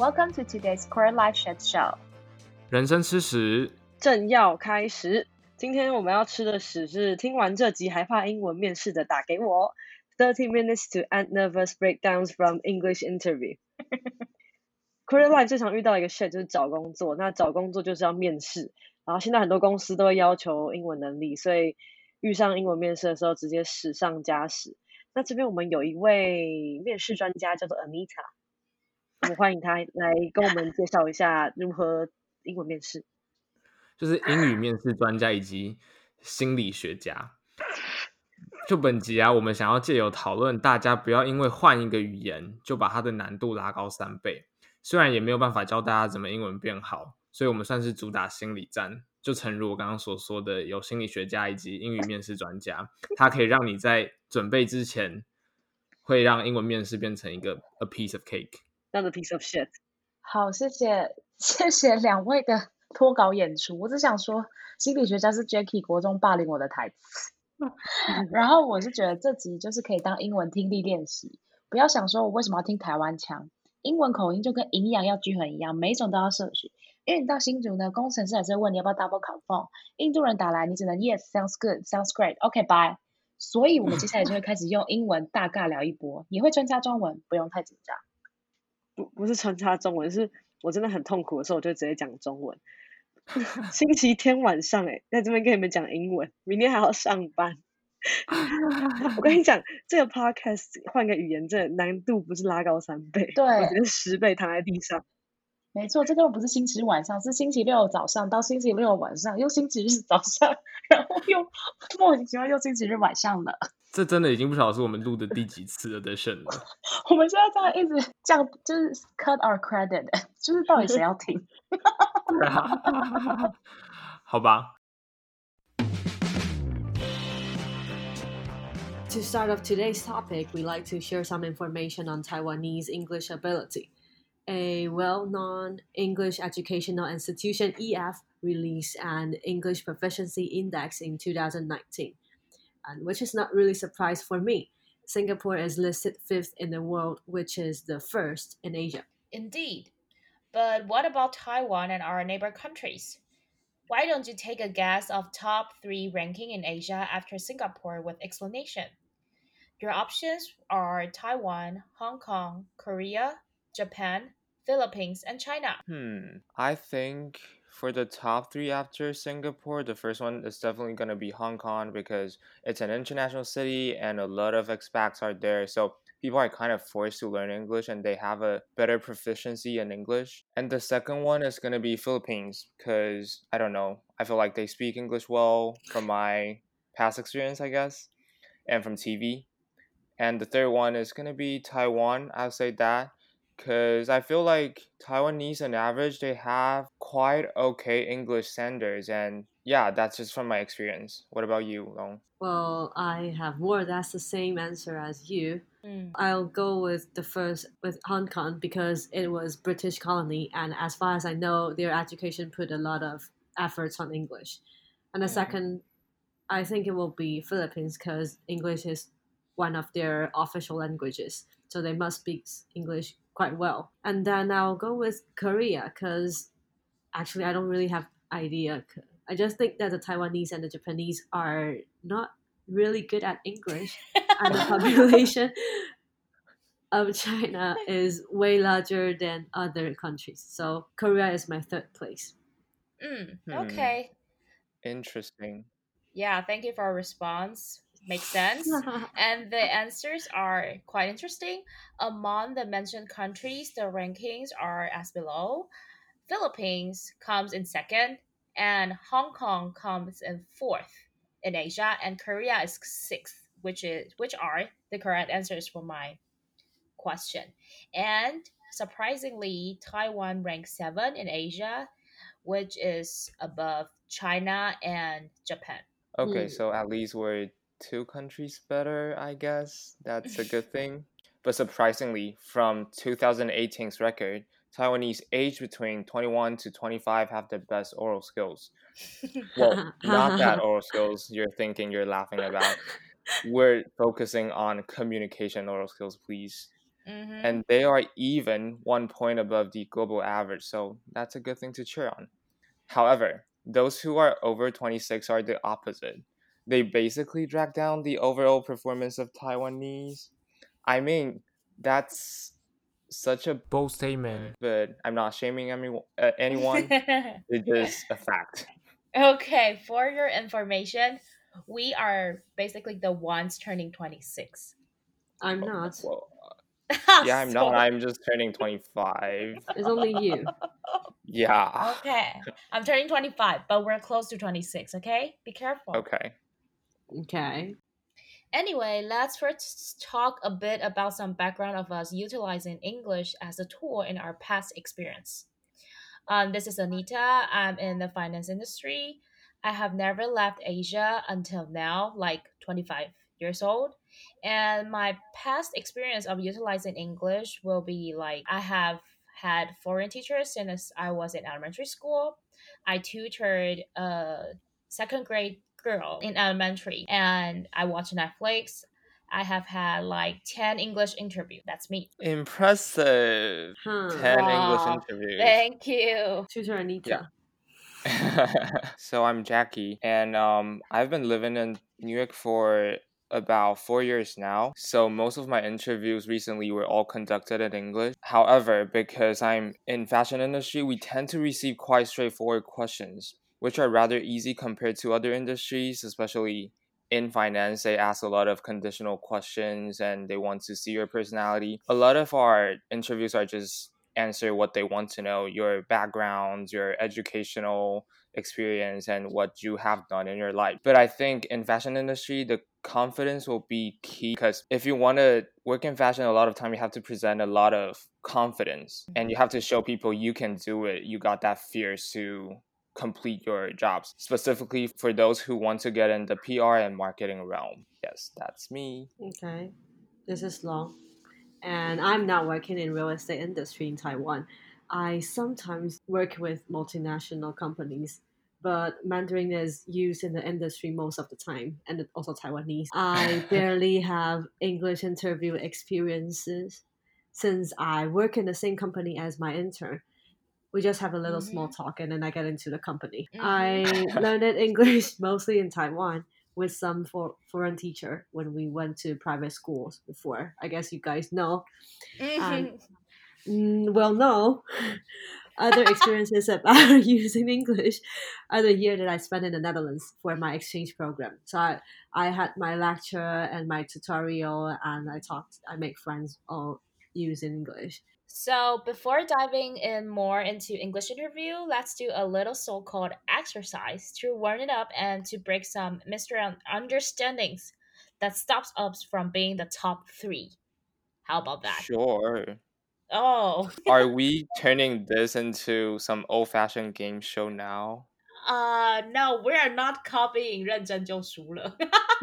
Welcome to today's Core Life Chat Show。人生吃屎正要开始。今天我们要吃的屎是听完这集还怕英文面试的打给我。Thirty minutes to end nervous breakdowns from English interview。Career Life 最常遇到一个 shit 就是找工作，那找工作就是要面试，然后现在很多公司都会要求英文能力，所以遇上英文面试的时候直接屎上加屎。那这边我们有一位面试专家叫做 Anita，我们欢迎他来跟我们介绍一下如何英文面试。就是英语面试专家以及心理学家。就本集啊，我们想要借由讨论，大家不要因为换一个语言就把它的难度拉高三倍。虽然也没有办法教大家怎么英文变好，所以我们算是主打心理战。就诚如我刚刚所说的，有心理学家以及英语面试专家，他可以让你在准备之前，会让英文面试变成一个 a piece of cake，那 a piece of shit。好，谢谢 谢谢两位的。脱稿演出，我只想说，心理学家是 Jackie 国中霸凌我的台词。然后我是觉得这集就是可以当英文听力练习，不要想说我为什么要听台湾腔，英文口音就跟营养要均衡一样，每一种都要摄取。因为你到新竹呢，工程师还是会问你要不要 double confirm，印度人打来你只能 yes sounds good sounds great，OK bye。所以我们接下来就会开始用英文大尬聊一波，也会穿插中文，不用太紧张。不不是穿插中文，是我真的很痛苦的时候，我就直接讲中文。星期天晚上，哎，在这边跟你们讲英文，明天还要上班。我跟你讲，这个 podcast 换个语言，这难度不是拉高三倍，对，我觉得十倍躺在地上。没错，这根本不是星期日晚上，是星期六早上到星期六晚上，又星期日早上，然后又莫名其妙又星期日晚上了。这真的已经不晓得是我们录的第几次了的事了。我们现在这样一直这样，就是 cut our credit，就是到底谁要听？好吧。To start off today's topic, we like to share some information on Taiwanese English ability. A well known English educational institution, EF, released an English proficiency index in 2019 and which is not really surprise for me. Singapore is listed fifth in the world, which is the first in Asia. Indeed. But what about Taiwan and our neighbor countries? Why don't you take a guess of top three ranking in Asia after Singapore with explanation? Your options are Taiwan, Hong Kong, Korea, Japan, Philippines, and China. Hmm, I think for the top three after Singapore, the first one is definitely going to be Hong Kong because it's an international city and a lot of expats are there. So people are kind of forced to learn English and they have a better proficiency in English. And the second one is going to be Philippines because I don't know, I feel like they speak English well from my past experience, I guess, and from TV. And the third one is going to be Taiwan. I'll say that because I feel like Taiwanese on average they have quite okay English standards and yeah, that's just from my experience. What about you, Long? Well, I have more or less the same answer as you. Mm. I'll go with the first with Hong Kong because it was British colony and as far as I know their education put a lot of efforts on English. And the mm. second I think it will be Philippines because English is one of their official languages. So they must speak English quite well. And then I'll go with Korea because actually I don't really have idea. I just think that the Taiwanese and the Japanese are not really good at English, and the population of China is way larger than other countries. So Korea is my third place. Mm, okay. Hmm. Interesting. Yeah, thank you for our response makes sense. and the answers are quite interesting. Among the mentioned countries, the rankings are as below. Philippines comes in second, and Hong Kong comes in fourth in Asia, and Korea is sixth, which is which are the correct answers for my question. And surprisingly, Taiwan ranks seven in Asia, which is above China and Japan. Okay, mm. so at least we're two countries better, I guess. That's a good thing. But surprisingly, from 2018's record, Taiwanese aged between 21 to 25 have the best oral skills. Well, not that oral skills you're thinking you're laughing about. We're focusing on communication oral skills, please. Mhm. and they are even one point above the global average. So that's a good thing to cheer on. However, those who are over 26 are the opposite. They basically drag down the overall performance of Taiwanese. I mean, that's such a Bold statement. but I'm not shaming anyone. Uh, anyone. it's just a fact. okay, for your information, we are basically the ones turning 26. I'm not. Well, yeah, I'm not. I'm just turning 25. It's only you. Yeah. Okay. I'm turning 25, but we're close to 26, okay? Be careful. Okay. Okay. Anyway, let's first talk a bit about some background of us utilizing English as a tool in our past experience. Um, this is Anita. I'm in the finance industry. I have never left Asia until now, like 25 years old. And my past experience of utilizing English will be like I have had foreign teachers since I was in elementary school. I tutored a second grade girl in elementary and I watch Netflix. I have had like 10 English interviews. That's me. Impressive. Huh. 10 English interviews. Thank you. Tutor Anita. so I'm Jacky, and um, I've been living in New York for about four years now. So most of my interviews recently were all conducted in English. However, because I'm in fashion industry, we tend to receive quite straightforward questions, which are rather easy compared to other industries, especially in finance. They ask a lot of conditional questions and they want to see your personality. A lot of our interviews are just answer what they want to know your background your educational experience and what you have done in your life but i think in fashion industry the confidence will be key because if you want to work in fashion a lot of time you have to present a lot of confidence and you have to show people you can do it you got that fierce to complete your jobs specifically for those who want to get in the pr and marketing realm yes that's me Okay. This is long. And I'm not working in real estate industry in Taiwan. I sometimes work with multinational companies, but Mandarin is used in the industry most of the time, and also Taiwanese. I barely have English interview experiences since I work in the same company as my intern. We just have a little small talk, and then I get into the company. I learned English mostly in Taiwan with some for, foreign teacher when we went to private schools before. I guess you guys know. Um, Mm, well, no. Other experiences about using English other year that I spent in the Netherlands for my exchange program. So I, I had my lecture and my tutorial, and I talked, I make friends all using English. So, before diving in more into English interview, let's do a little so-called exercise to warm it up and to break some misunderstandings that stops us from being the top three. How about that? sure Oh, are we turning this into some old-fashioned game show now uh, no, we are not copying 认真就输了.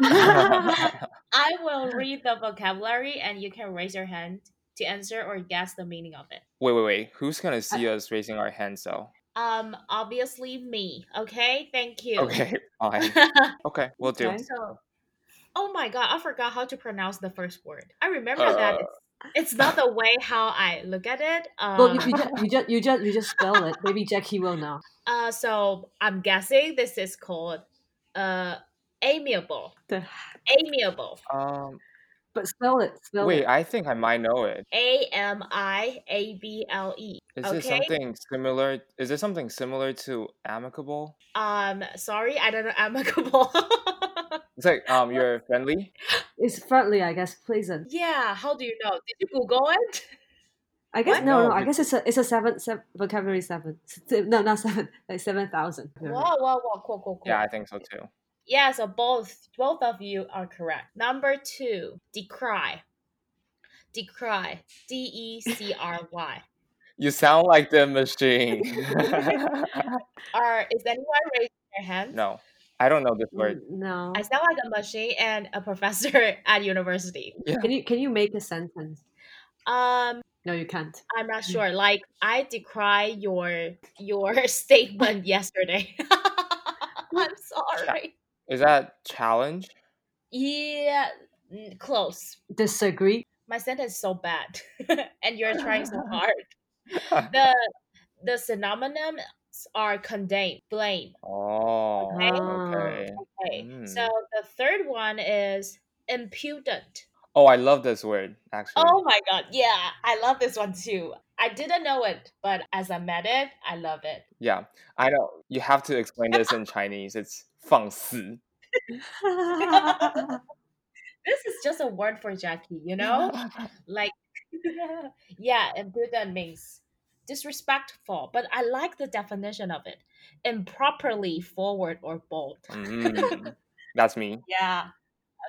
I will read the vocabulary and you can raise your hand to answer or guess the meaning of it. wait wait wait who's gonna see us raising our hands though Um, obviously me. Okay, thank you. okay fine okay we'll do Okay. So, oh my god, I forgot how to pronounce the first word. I remember that Uh. it's, it's not the way how I look at it. Um, well, you, you, just, you, just, you, just, you just spell it. Maybe Jacky will know. uh, so I'm guessing this is called uh amiable. The, Amiable. um but spell it. Spell wait it. i think i might know it A M I A B L E. is Okay. it something similar is this something similar to amicable Um, sorry, I don't know amicable. it's like um you're friendly It's friendly, I guess. Pleasant. yeah, how do you know? Did you Google it? I guess What? no, No, no. I guess it's a it's a seven, seven vocabulary seven. No, not seven. Like seven thousand. Whoa, whoa, whoa, cool, cool, cool. yeah i think so too Yeah, so both both of you are correct. Number two, decry. Decry. D E C R Y. you sound like the machine Are is anyone raising their hand? no i don't know this word No. I sound like a machine and a professor at university. yeah Can you can you make a sentence? Um, No, you can't. I'm not sure. Like I decry your your statement yesterday. I'm sorry. Is that challenge Yeah, close. Disagree. my sentence is so bad, and you're trying so hard. the the synonyms are condemn, blame. Oh, Okay. okay. Okay. Mm. So the third one is impudent. Oh, I love this word actually. Oh my god, yeah, I love this one too. I didn't know it, but as I met it, I love it. Yeah, I know. You have to explain this in Chinese. It's 放肆. This is just a word for Jacky, you know? like yeah, impudent means disrespectful, but I like the definition of it. Improperly forward or bold. Mm, that's me. Yeah.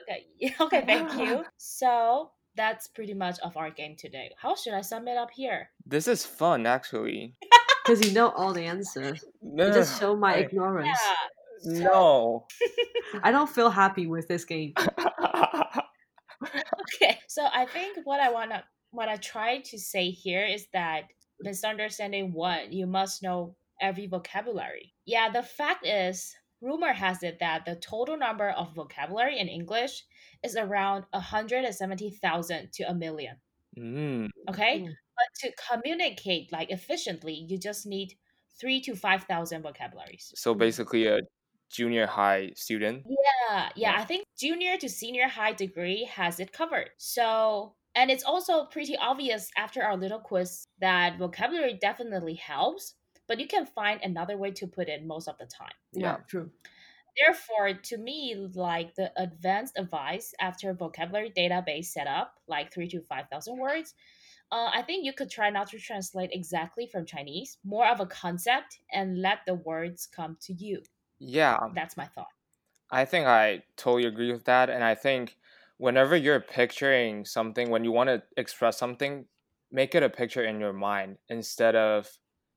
Okay. Okay, thank you. So that's pretty much of our game today. How should I sum it up here? This is fun actually. Because you know all the answers. No, You just show my I- ignorance. Yeah. no. I don't feel happy with this game. Okay. So I think what I wanna what I try to say here is that misunderstanding one, you must know every vocabulary. Yeah, the fact is rumor has it that the total number of vocabulary in English is around 170,000 to a million. Mm, Okay? Mm. But to communicate like efficiently, you just need 3 to 5,000 vocabularies. so basically, a junior high student. Yeah, yeah, Yeah. I think junior to senior high degree has it covered. So, and it's also pretty obvious after our little quiz that vocabulary definitely helps, but you can find another way to put it most of the time. Yeah, true. Therefore, to me, like the advanced advice after vocabulary database setup, like three to 5,000 words, uh, I think you could try not to translate exactly from Chinese, more of a concept, and let the words come to you. Yeah, That's my thought. I think I totally agree with that. And I think whenever you're picturing something, when you want to express something, make it a picture in your mind instead of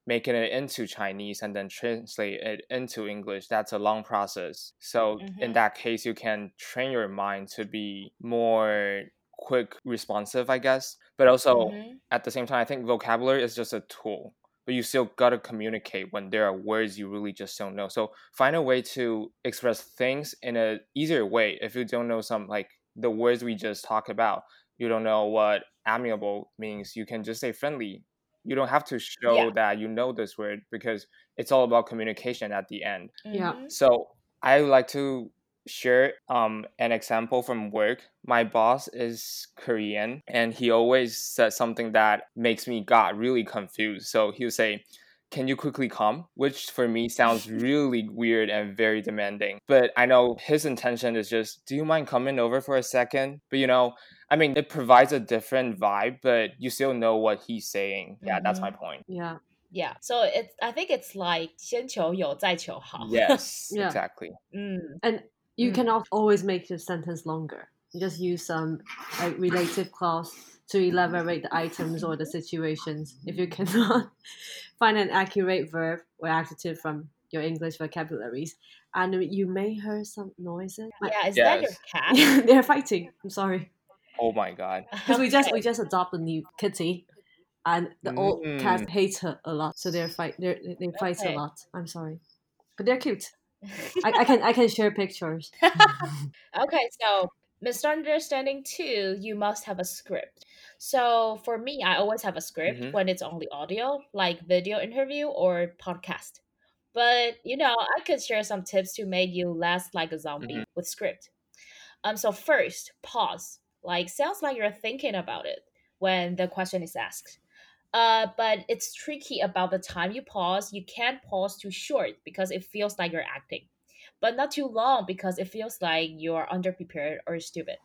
making it into Chinese and then translate it into English. That's a long process. So in Mhm. that case, you can train your mind to be more quick responsive, I guess. But also Mhm. at the same time, I think vocabulary is just a tool, but you still gotta communicate when there are words you really just don't know. So find a way to express things in a easier way. If you don't know some like the words we just talked about, you don't know what amiable means. You can just say friendly. You don't have to show Yeah. that you know this word because it's all about communication at the end. Yeah. Mhm. So I would like to share um an example from work. My boss is Korean and he always says something that makes me got really confused. So he'll say, Can you quickly come? Which for me sounds really weird and very demanding. But I know his intention is just, do you mind coming over for a second? But you know, I mean it provides a different vibe, but you still know what he's saying. Yeah, that's my point. Yeah. Yeah. So it's I think it's like 先求有再求好. Yes, Yeah. exactly. Mm. And you Mm. can al- always make your sentence longer. You just use some like relative clause to elaborate the items or the situations. If you cannot find an accurate verb or adjective from your English vocabularies, and you may hear some noises. Like, Yeah, is that your cat? they're fighting. I'm sorry, Oh my god. because we just we just adopt a new kitty, and the old cat Mm. hates her a lot, so they're fight they're, they fight Okay. a lot. I'm sorry, but they're cute. I, I can I can share pictures. okay, so misunderstanding two, you must have a script. So for me, I always have a script Mhm. when it's only audio, like video interview or podcast. But you know, I could share some tips to make you less like a zombie Mhm. with script. Um, so first, pause. Like sounds like you're thinking about it when the question is asked. Uh, but it's tricky about the time you pause. You can't pause too short because it feels like you're acting, but not too long because it feels like you're underprepared or stupid.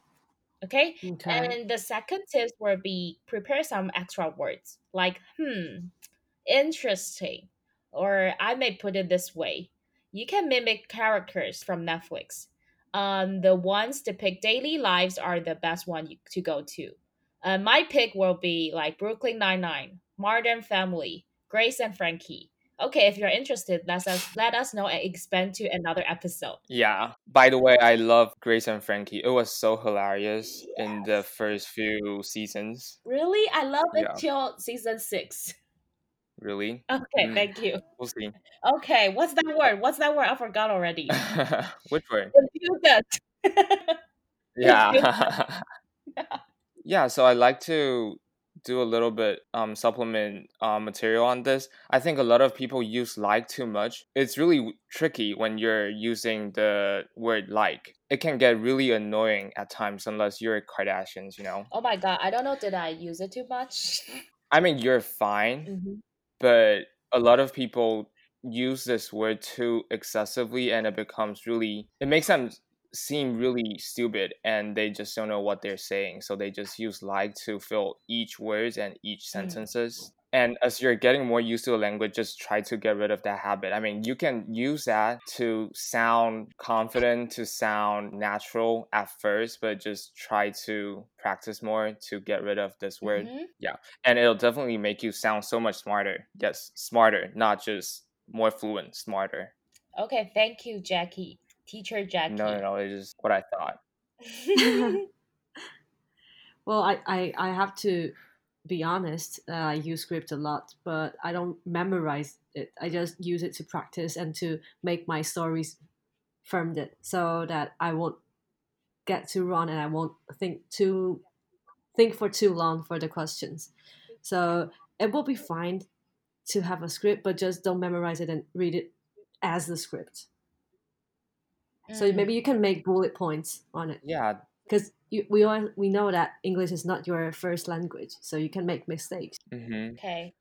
Okay? Okay. And the second tip will be prepare some extra words like, hmm, interesting, or I may put it this way. You can mimic characters from Netflix. Um, the ones depict daily lives are the best one you, to go to. Uh, my pick will be like Brooklyn Nine Nine, Modern Family, Grace and Frankie. Okay, if you're interested, let us let us know and expand to another episode. Yeah. By the way, I love Grace and Frankie. It was so hilarious in the first few seasons. Really, I love it Yeah. till season six. Really. Okay, Mm. thank you. We'll see. Okay, what's that word? What's that word? I forgot already. Which word? Impudent. Yeah. Yeah, so I like to do a little bit um supplement um, material on this. I think a lot of people use like too much. It's really tricky when you're using the word like. It can get really annoying at times unless you're Kardashians, you know. Oh my god, I don't know did I use it too much? I mean, you're fine, mm-hmm. but a lot of people use this word too excessively and it becomes really it makes them seem really stupid and they just don't know what they're saying so they just use like to fill each words and each mm. sentences. And as you're getting more used to the language just try to get rid of that habit. I mean you can use that to sound confident to sound natural at first but just try to practice more to get rid of this word. Mm-hmm. yeah and it'll definitely make you sound so much smarter. Yes smarter not just more fluent smarter. Okay thank you jacky teacher Jacky. No, no, no. It's just what I thought. well, I, I, I have to be honest. Uh, I use script a lot, but I don't memorize it. I just use it to practice and to make my stories firmed it so that I won't get too wrong and I won't think too think for too long for the questions. So it will be fine to have a script, but just don't memorize it and read it as the script. So maybe you can make bullet points on it. Yeah. Because we all we know that English is not your first language, so you can make mistakes. Mm-hmm. Okay.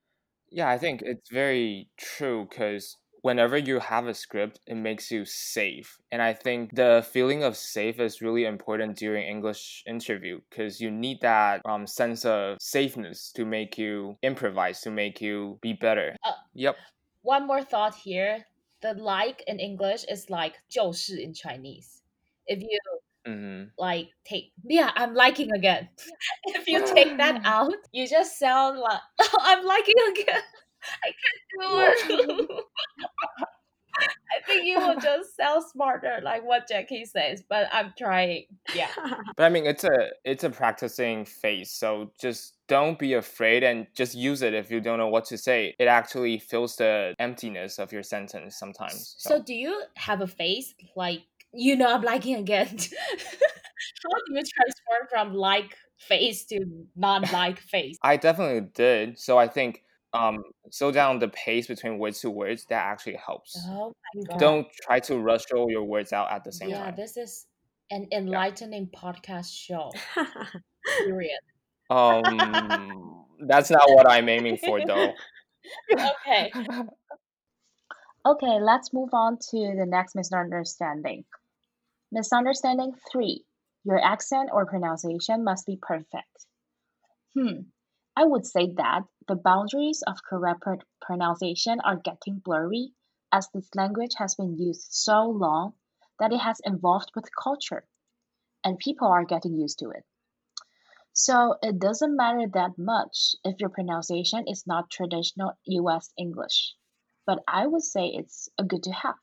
Yeah, I think it's very true because whenever you have a script, it makes you safe. And I think the feeling of safe is really important during English interview because you need that um, sense of safeness to make you improvise, to make you be better. Uh, yep. One more thought here the like in English is like 就是 in Chinese. If you mm-hmm. like take yeah, I'm liking again. if you take that out, you just sound like oh, I'm liking again. I can't do it. I think you will just sound smarter, like what Jacky says. But I'm trying. Yeah. But I mean, it's a it's a practicing phase. So just don't be afraid and just use it if you don't know what to say. It actually fills the emptiness of your sentence sometimes. So, so do you have a face like you know I'm liking again? How do you transform from like face to non-like face? I definitely did. So I think um slow down the pace between words to words that actually helps. Oh my god. Don't try to rush all your words out at the same yeah, time. Yeah, this is an enlightening yeah. podcast show. Period. Um, that's not what I'm aiming for, though. okay. Okay, let's move on to the next misunderstanding. Misunderstanding three Your accent or pronunciation must be perfect. Hmm, I would say that the boundaries of correct pr- pronunciation are getting blurry as this language has been used so long that it has evolved with culture, and people are getting used to it. So it doesn't matter that much if your pronunciation is not traditional US English, but I would say it's a good to have.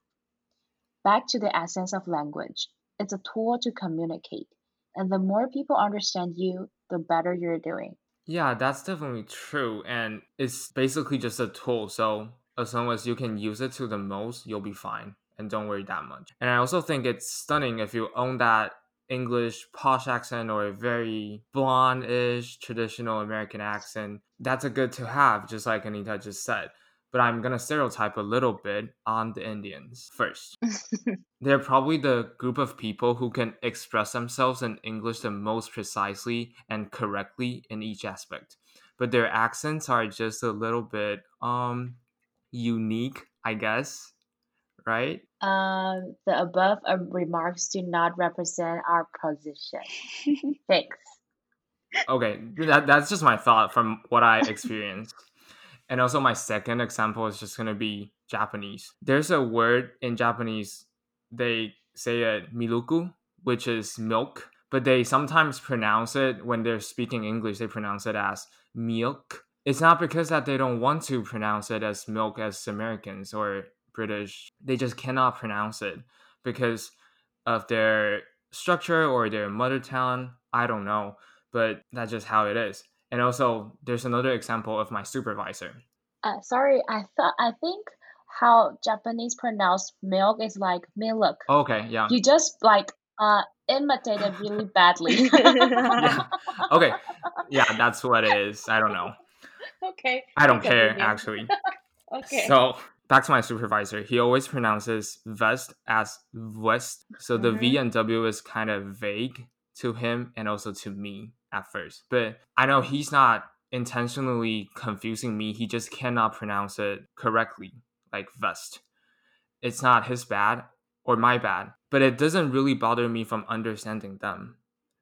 Back to the essence of language, it's a tool to communicate, and the more people understand you, the better you're doing. Yeah, that's definitely true. And it's basically just a tool. So as long as you can use it to the most, you'll be fine. And don't worry that much. And I also think it's stunning if you own that English posh accent or a very blonde-ish traditional American accent, that's a good to have, just like Anita just said. But I'm gonna stereotype a little bit on the Indians first. They're probably the group of people who can express themselves in English the most precisely and correctly in each aspect. But their accents are just a little bit um unique, I guess right? Um, the above uh, remarks do not represent our position. Thanks. Okay, that, that's just my thought from what I experienced. and also, my second example is just going to be Japanese. There's a word in Japanese, they say it miluku, which is milk, but they sometimes pronounce it when they're speaking English, they pronounce it as milk. It's not because that they don't want to pronounce it as milk as Americans or British, they just cannot pronounce it because of their structure or their mother tongue. I don't know, but that's just how it is. And also, there's another example of my supervisor. Uh, sorry, I thought I think how Japanese pronounce milk is like milk. Okay, yeah. You just like uh imitated really badly. yeah. Okay, yeah, that's what it is. I don't know. Okay. I don't care actually. okay. So back to my supervisor. He always pronounces vest as vest. So the V Mhm. and W is kind of vague to him and also to me at first. But I know he's not intentionally confusing me. He just cannot pronounce it correctly, like vest. It's not his bad or my bad, but it doesn't really bother me from understanding them.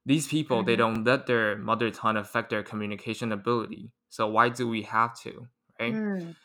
These people, they Mhm. don't let their mother tongue affect their communication ability. So why do we have to, right? Mm,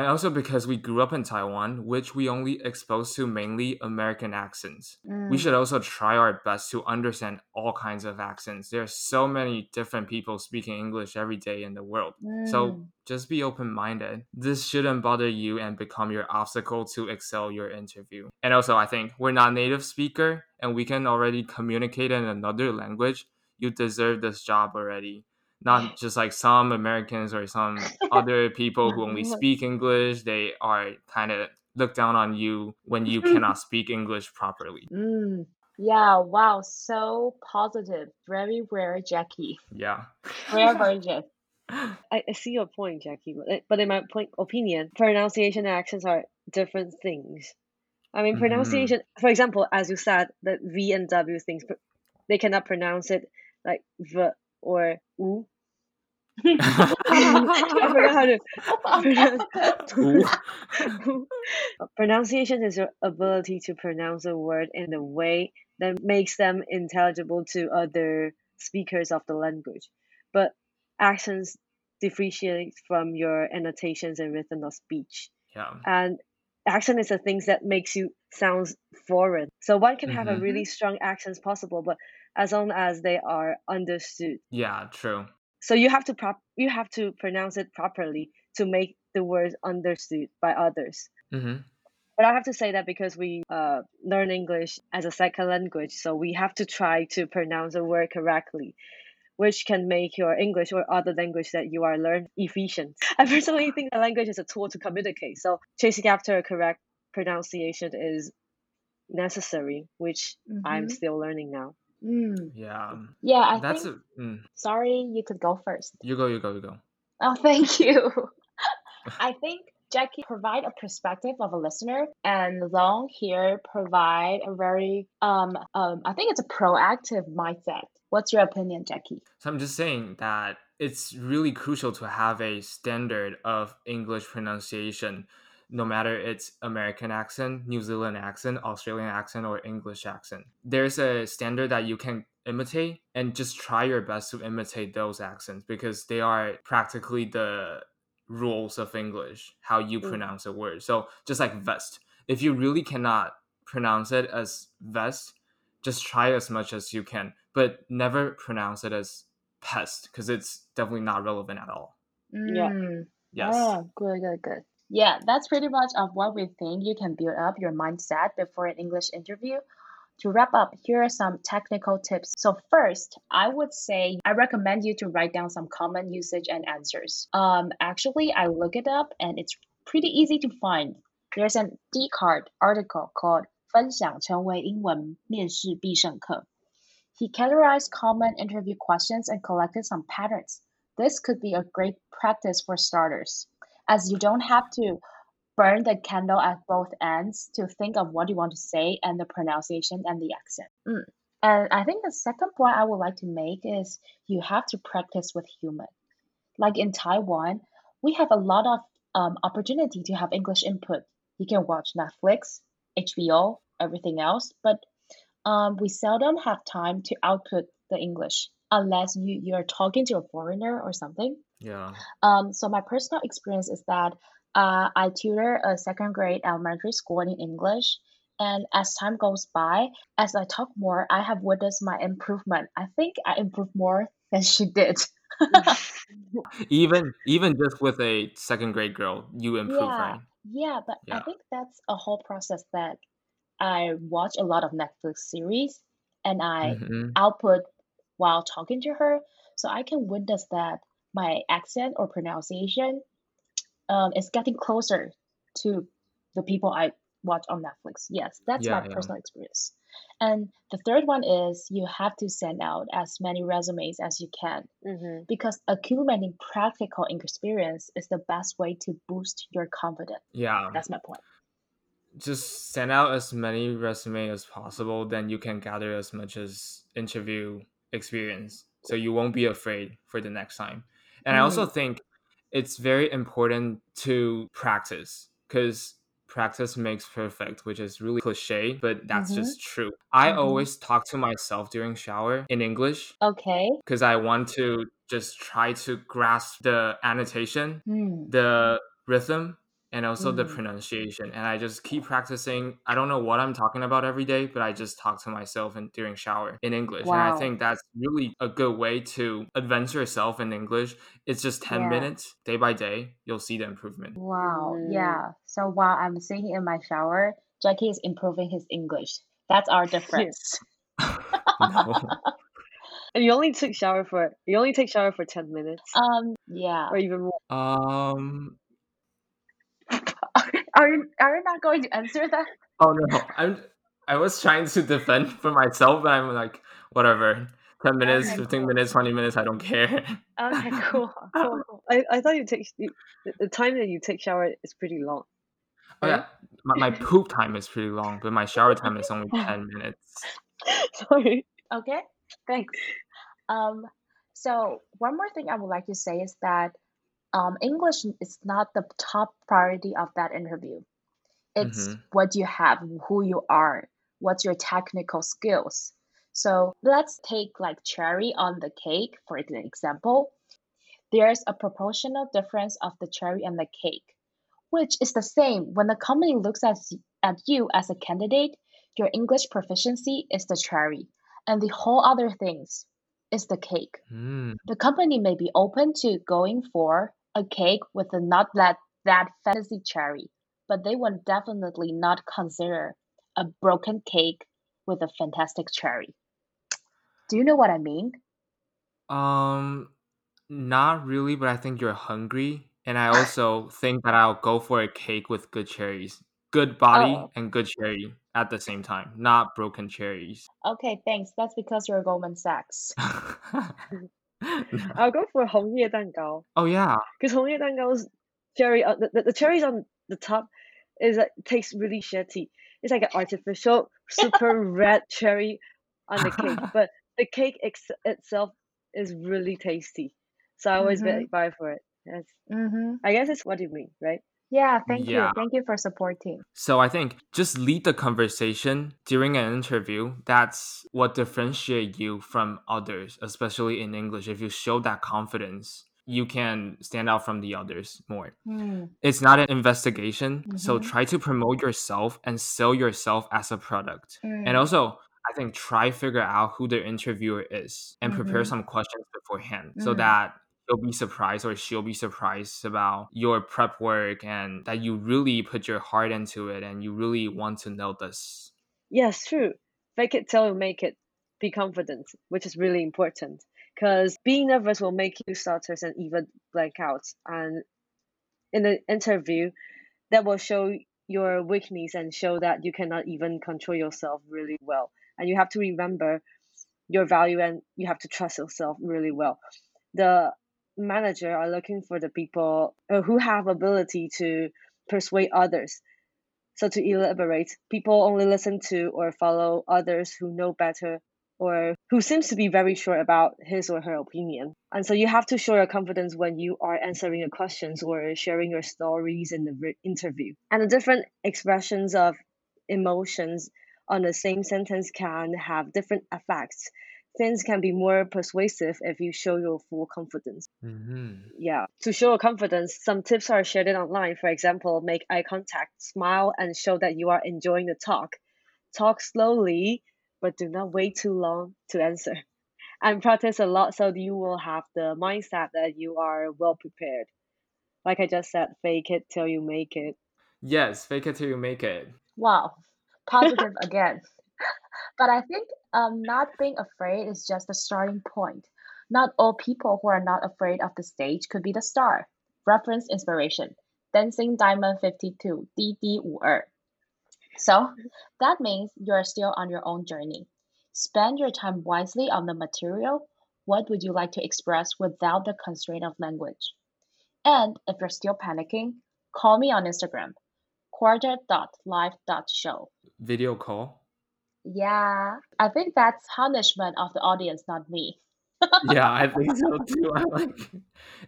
and also because we grew up in Taiwan, which we only exposed to mainly American accents. We mm, should also try our best to understand all kinds of accents. There are so many different people speaking English every day in the world. So mm. just be open minded. This shouldn't bother you and become your obstacle to excel your interview. And also, I think we're not native speaker and we can already communicate in another language. You deserve this job already not just like some Americans or some other people who only speak English. They are kind of look down on you when you cannot speak English properly. Mm. Yeah, wow, so positive. Very rare Jacky. Yeah. Rare version. I, I see your point, Jacky, but, but in my point opinion, pronunciation and accents are different things. I mean, Mhm. pronunciation, for example, as you said, the V and W things, pr- they cannot pronounce it like V or U. I forgot how to pronounce. Pronunciation is your ability to pronounce a word in a way that makes them intelligible to other speakers of the language. But accents differentiate from your annotations and rhythm of speech. yeah. And accent is the things that makes you sound foreign. So one can have a Mhm. really strong accents possible, but as long as they are understood. Yeah, true. So you have to prop you have to pronounce it properly to make the words understood by others. hmm But I have to say that because we uh, learn English as a second language, so we have to try to pronounce a word correctly, which can make your English or other language that you are learning efficient. I personally think the language is a tool to communicate, so chasing after a correct pronunciation is necessary, which I'm Mhm. still learning now. Mm. Yeah. Yeah, I That's think. a, mm, Sorry, you could go first. you go, you go, you go. Oh, thank you. I think Jacky provide a perspective of a listener, and Long here provide a very um um. I think it's a proactive mindset. What's your opinion, Jacky? So I'm just saying that it's really crucial to have a standard of English pronunciation, no matter it's American accent, New Zealand accent, Australian accent, or English accent. There's a standard that you can imitate and just try your best to imitate those accents because they are practically the rules of English, how you Mm. pronounce a word. So just like vest, if you really cannot pronounce it as vest, just try as much as you can, but never pronounce it as pest because it's definitely not relevant at all. Yeah. Mm. Yes. Oh, good, good, good. Yeah, that's pretty much of what we think you can build up your mindset before an English interview. To wrap up, here are some technical tips. So first, I would say I recommend you to write down some common usage and answers. Um, actually, I look it up and it's pretty easy to find. There's an D-card article called 分享成为英文面试必胜课. He categorized common interview questions and collected some patterns. This could be a great practice for starters, as you don't have to burn the candle at both ends to think of what you want to say and the pronunciation and the accent. Mm. And I think the second point I would like to make is you have to practice with humor. Like in Taiwan, we have a lot of um, opportunity to have English input. You can watch Netflix, HBO, everything else, but um, we seldom have time to output the English unless you, you're talking to a foreigner or something. Yeah. Um, so my personal experience is that uh, I tutor a second grade elementary school in English, and as time goes by, as I talk more, I have witnessed my improvement. I think I improved more than she did. Even even just with a second grade girl, you improve, yeah, right? yeah, but I think that's a whole process that I watch a lot of Netflix series and I hmm output while talking to her, so I can witness that my accent or pronunciation um, is getting closer to the people I watch on Netflix. Yes, that's Yeah, my yeah. personal experience. And the third one is you have to send out as many resumes as you can Mm-hmm. because accumulating practical experience is the best way to boost your confidence. Yeah. That's my point. Just send out as many resumes as possible, then you can gather as much as interview experience. So you won't be afraid for the next time. And I also think it's very important to practice because practice makes perfect, which is really cliche, but that's Mhm. just true. I Mhm. always talk to myself during shower in English Okay. because I want to just try to grasp the annotation, Hmm. the rhythm, and also the Mhm. pronunciation. And I just keep practicing. I don't know what I'm talking about every day, but I just talk to myself in, during shower in English. Wow. And I think that's really a good way to advance yourself in English. It's just 10 Yeah. minutes, day by day, you'll see the improvement. Wow. Mm. Yeah. So while I'm sitting in my shower, Jacky is improving his English. That's our difference. no. And you only took shower for you only take shower for ten minutes Um. Yeah. or even more. Um. Are you Are you not going to answer that? Oh no. I'm. I was trying to defend for myself, but I'm like, whatever. 10 minutes, Okay, 15 cool. minutes, 20 minutes, I don't care. Okay. Cool. Cool. cool. I, I thought you take the, the time that you take shower is pretty long. Oh yeah, my, my poop time is pretty long, but my shower time is only ten minutes. Sorry. Okay. Thanks. Um. So one more thing I would like to say is that um, English is not the top priority of that interview. It's Mhm. what you have, who you are, what's your technical skills. So let's take like cherry on the cake for an example. There's a proportional difference of the cherry and the cake, which is the same when the company looks at, at you as a candidate. Your English proficiency is the cherry, and the whole other things is the cake Mm, the company may be open to going for a cake with a not that that fancy cherry, but they would definitely not consider a broken cake with a fantastic cherry. Do you know what I mean? um, not really, but I think you're hungry, and I also think that I'll go for a cake with good cherries, good body Oh. and good cherry at the same time, not broken cherries. Okay, thanks. That's because you're Goldman Sachs. I'll go for 红叶蛋糕 oh yeah, because 红叶蛋糕's cherry uh, the, the, the cherries on the top is like tastes really shitty. It's like an artificial super red cherry on the cake, but the cake ex- itself is really tasty. So I always Mhm. buy buy for it. Yes. Mm-hmm. I guess it's what you mean, right? Yeah, thank Yeah. you. Thank you for supporting. So I think just lead the conversation during an interview. That's what differentiate you from others, especially in English. If you show that confidence, you can stand out from the others more. Hmm. It's not an investigation, so Mhm. try to promote yourself and sell yourself as a product. And Mm. also, I think try figure out who the interviewer is and prepare Mhm. some questions beforehand so Mm. that you'll be surprised or she'll be surprised about your prep work and that you really put your heart into it and you really want to know this. Yes, true. Fake it till you make it. Be confident, which is really important. Because being nervous will make you stutters and even blank out. And in the interview, that will show your weakness and show that you cannot even control yourself really well. And you have to remember your value and you have to trust yourself really well. The manager are looking for the people uh, who have ability to persuade others so to elaborate, people only listen to or follow others who know better or who seems to be very sure about his or her opinion. And so you have to show your confidence when you are answering your questions or sharing your stories in the interview. And the different expressions of emotions on the same sentence can have different effects. Things can be more persuasive if you show your full confidence. Mm-hmm. yeah to show confidence some tips are shared online. For example make eye contact smile and show that you are enjoying the talk. Talk slowly but do not wait too long to answer. And practice a lot so you will have the mindset that you are well prepared. Like i just said fake it till you make it. Yes, fake it till you make it. Wow, positive again. But I think um, not being afraid is just the starting point. Not all people who are not afraid of the stage could be the star. Reference inspiration: Dancing Diamond Fifty Two, DD 五二。So that means you're still on your own journey. Spend your time wisely on the material. What would you like to express without the constraint of language? And if you're still panicking, call me on Instagram, quarter.life.show. Video call? Yeah, I think that's punishment of the audience, not me. yeah, I think so too. I'm like,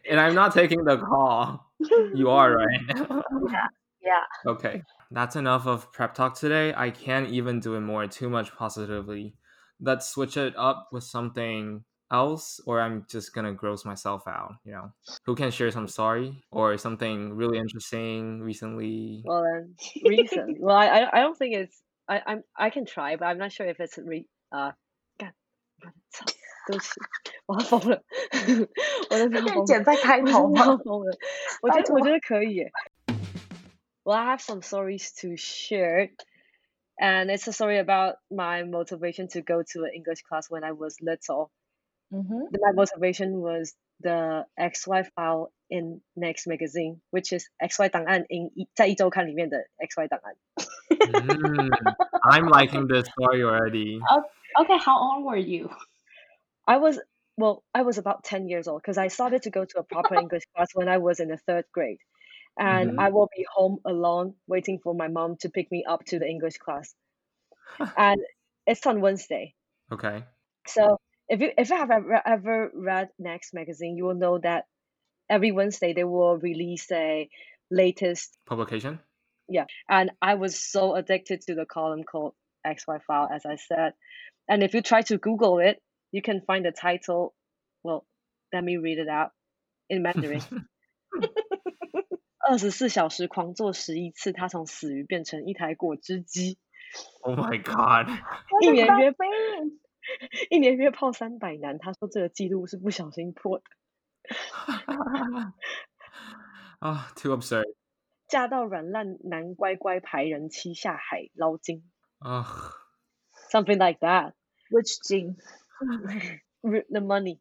and I'm not taking the call. You are right. yeah, yeah. Okay, that's enough of prep talk today. I can't even do it more. Too much positively. Let's switch it up with something else, or I'm just gonna gross myself out. You know, who can share some story or something really interesting recently? Well, then recent. well, I I don't think it's. I I'm I can try, but I'm not sure if it's re. Uh, 对不起，我要疯了，我真的要疯剪在开头吗？疯了，我觉得我觉得可以耶。Well, I have some stories to share, and it's a story about my motivation to go to an English class when I was little. Mm-hmm. My motivation was the XY file in Next Magazine, which is XY 档案 in 在一周刊里面的 XY 档案。mm, I'm liking this story already. Okay, how old were you? I was well, I was about 10 years old because I started to go to a proper English class when I was in the third grade. And Mhm. I will be home alone waiting for my mom to pick me up to the English class. and it's on Wednesday. Okay. So if you if you have ever, ever read Next magazine, you will know that every Wednesday they will release a latest Publication? and I was so addicted to the column called XY file, as I said. And if you try to Google it, you can find the title. Well, let me read it out in Mandarin. 二十四小时狂做十一次，他从死鱼变成一台果汁机， Oh my god. 一年约 mean? 一年约炮三百男。他说这个记录是不小心破的。 oh, too absurd. 嫁到软烂男乖乖排人妻下海捞金 Ugh. ，something like that. Which Jing? R- The money.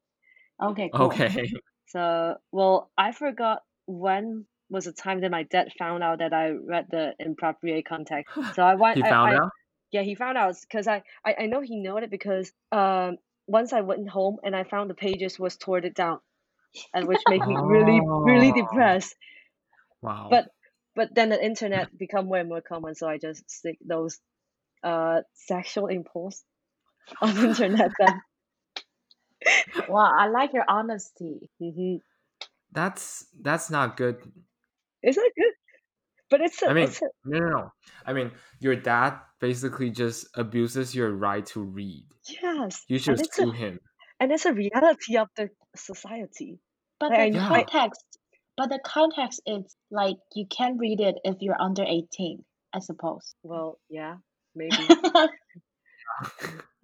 Okay, cool. Okay. So, well, I forgot when was the time that my dad found out that I read the inappropriate context. So I went. He I- found I- out? Yeah, he found out because I, I I know he knew it because um once I went home and I found the pages was torn it down, and which made me really really Oh. depressed. Wow. But but then the internet become way more common, so I just stick those uh sexual impulse on the internet then. Wow, I like your honesty. hmm that's that's not good. Is that good? But it's a, I mean, it's a, no, no, no. I mean, your dad basically just abuses your right to read. yes, You should and it's a, him. and it's a reality of the society. But Like, the Yeah. context, but the context is like you can read it if you're under 18, I suppose. Well, yeah, maybe.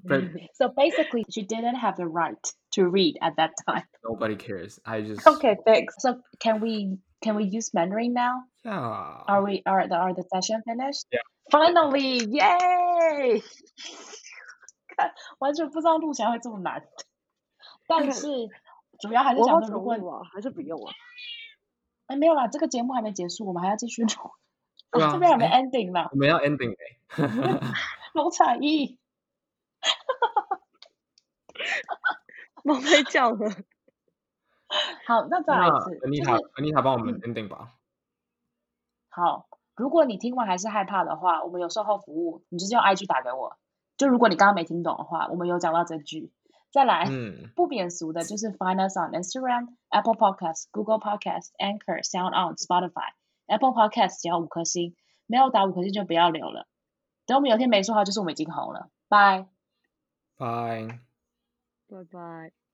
But so basically, she didn't have the right to read at that time. nobody cares. I just Okay, thanks. So can we can we use Mandarin now? yeah. Are we are the are the session finished? Yeah. Finally, yay! 看，完全不知道录起来会这么难。但是 主要还是我好想说，如果宠物啊，还是不用啊？哎没有啦，这个节目还没结束，我们还要继续录。这边还没哎 ending 呢，我们要 ending 哎 龙彩艺。猫被叫了。好，那再来一那次，恩妮塔，就是恩妮塔帮我们嗯 ending 吧。好。如果你听完还是害怕的话，我们有售后服务，你就是用 IG 打给我。就如果你刚刚没听懂的话，我们有讲到这句。再来，嗯，不贬俗的就是 find us on Instagram、Apple Podcast、Google Podcast、Anchor、Sound On、Spotify。Apple Podcast 只要五颗星，没有打五颗星就不要留了。等我们有天没说话，就是我们已经红了。拜。拜。拜拜。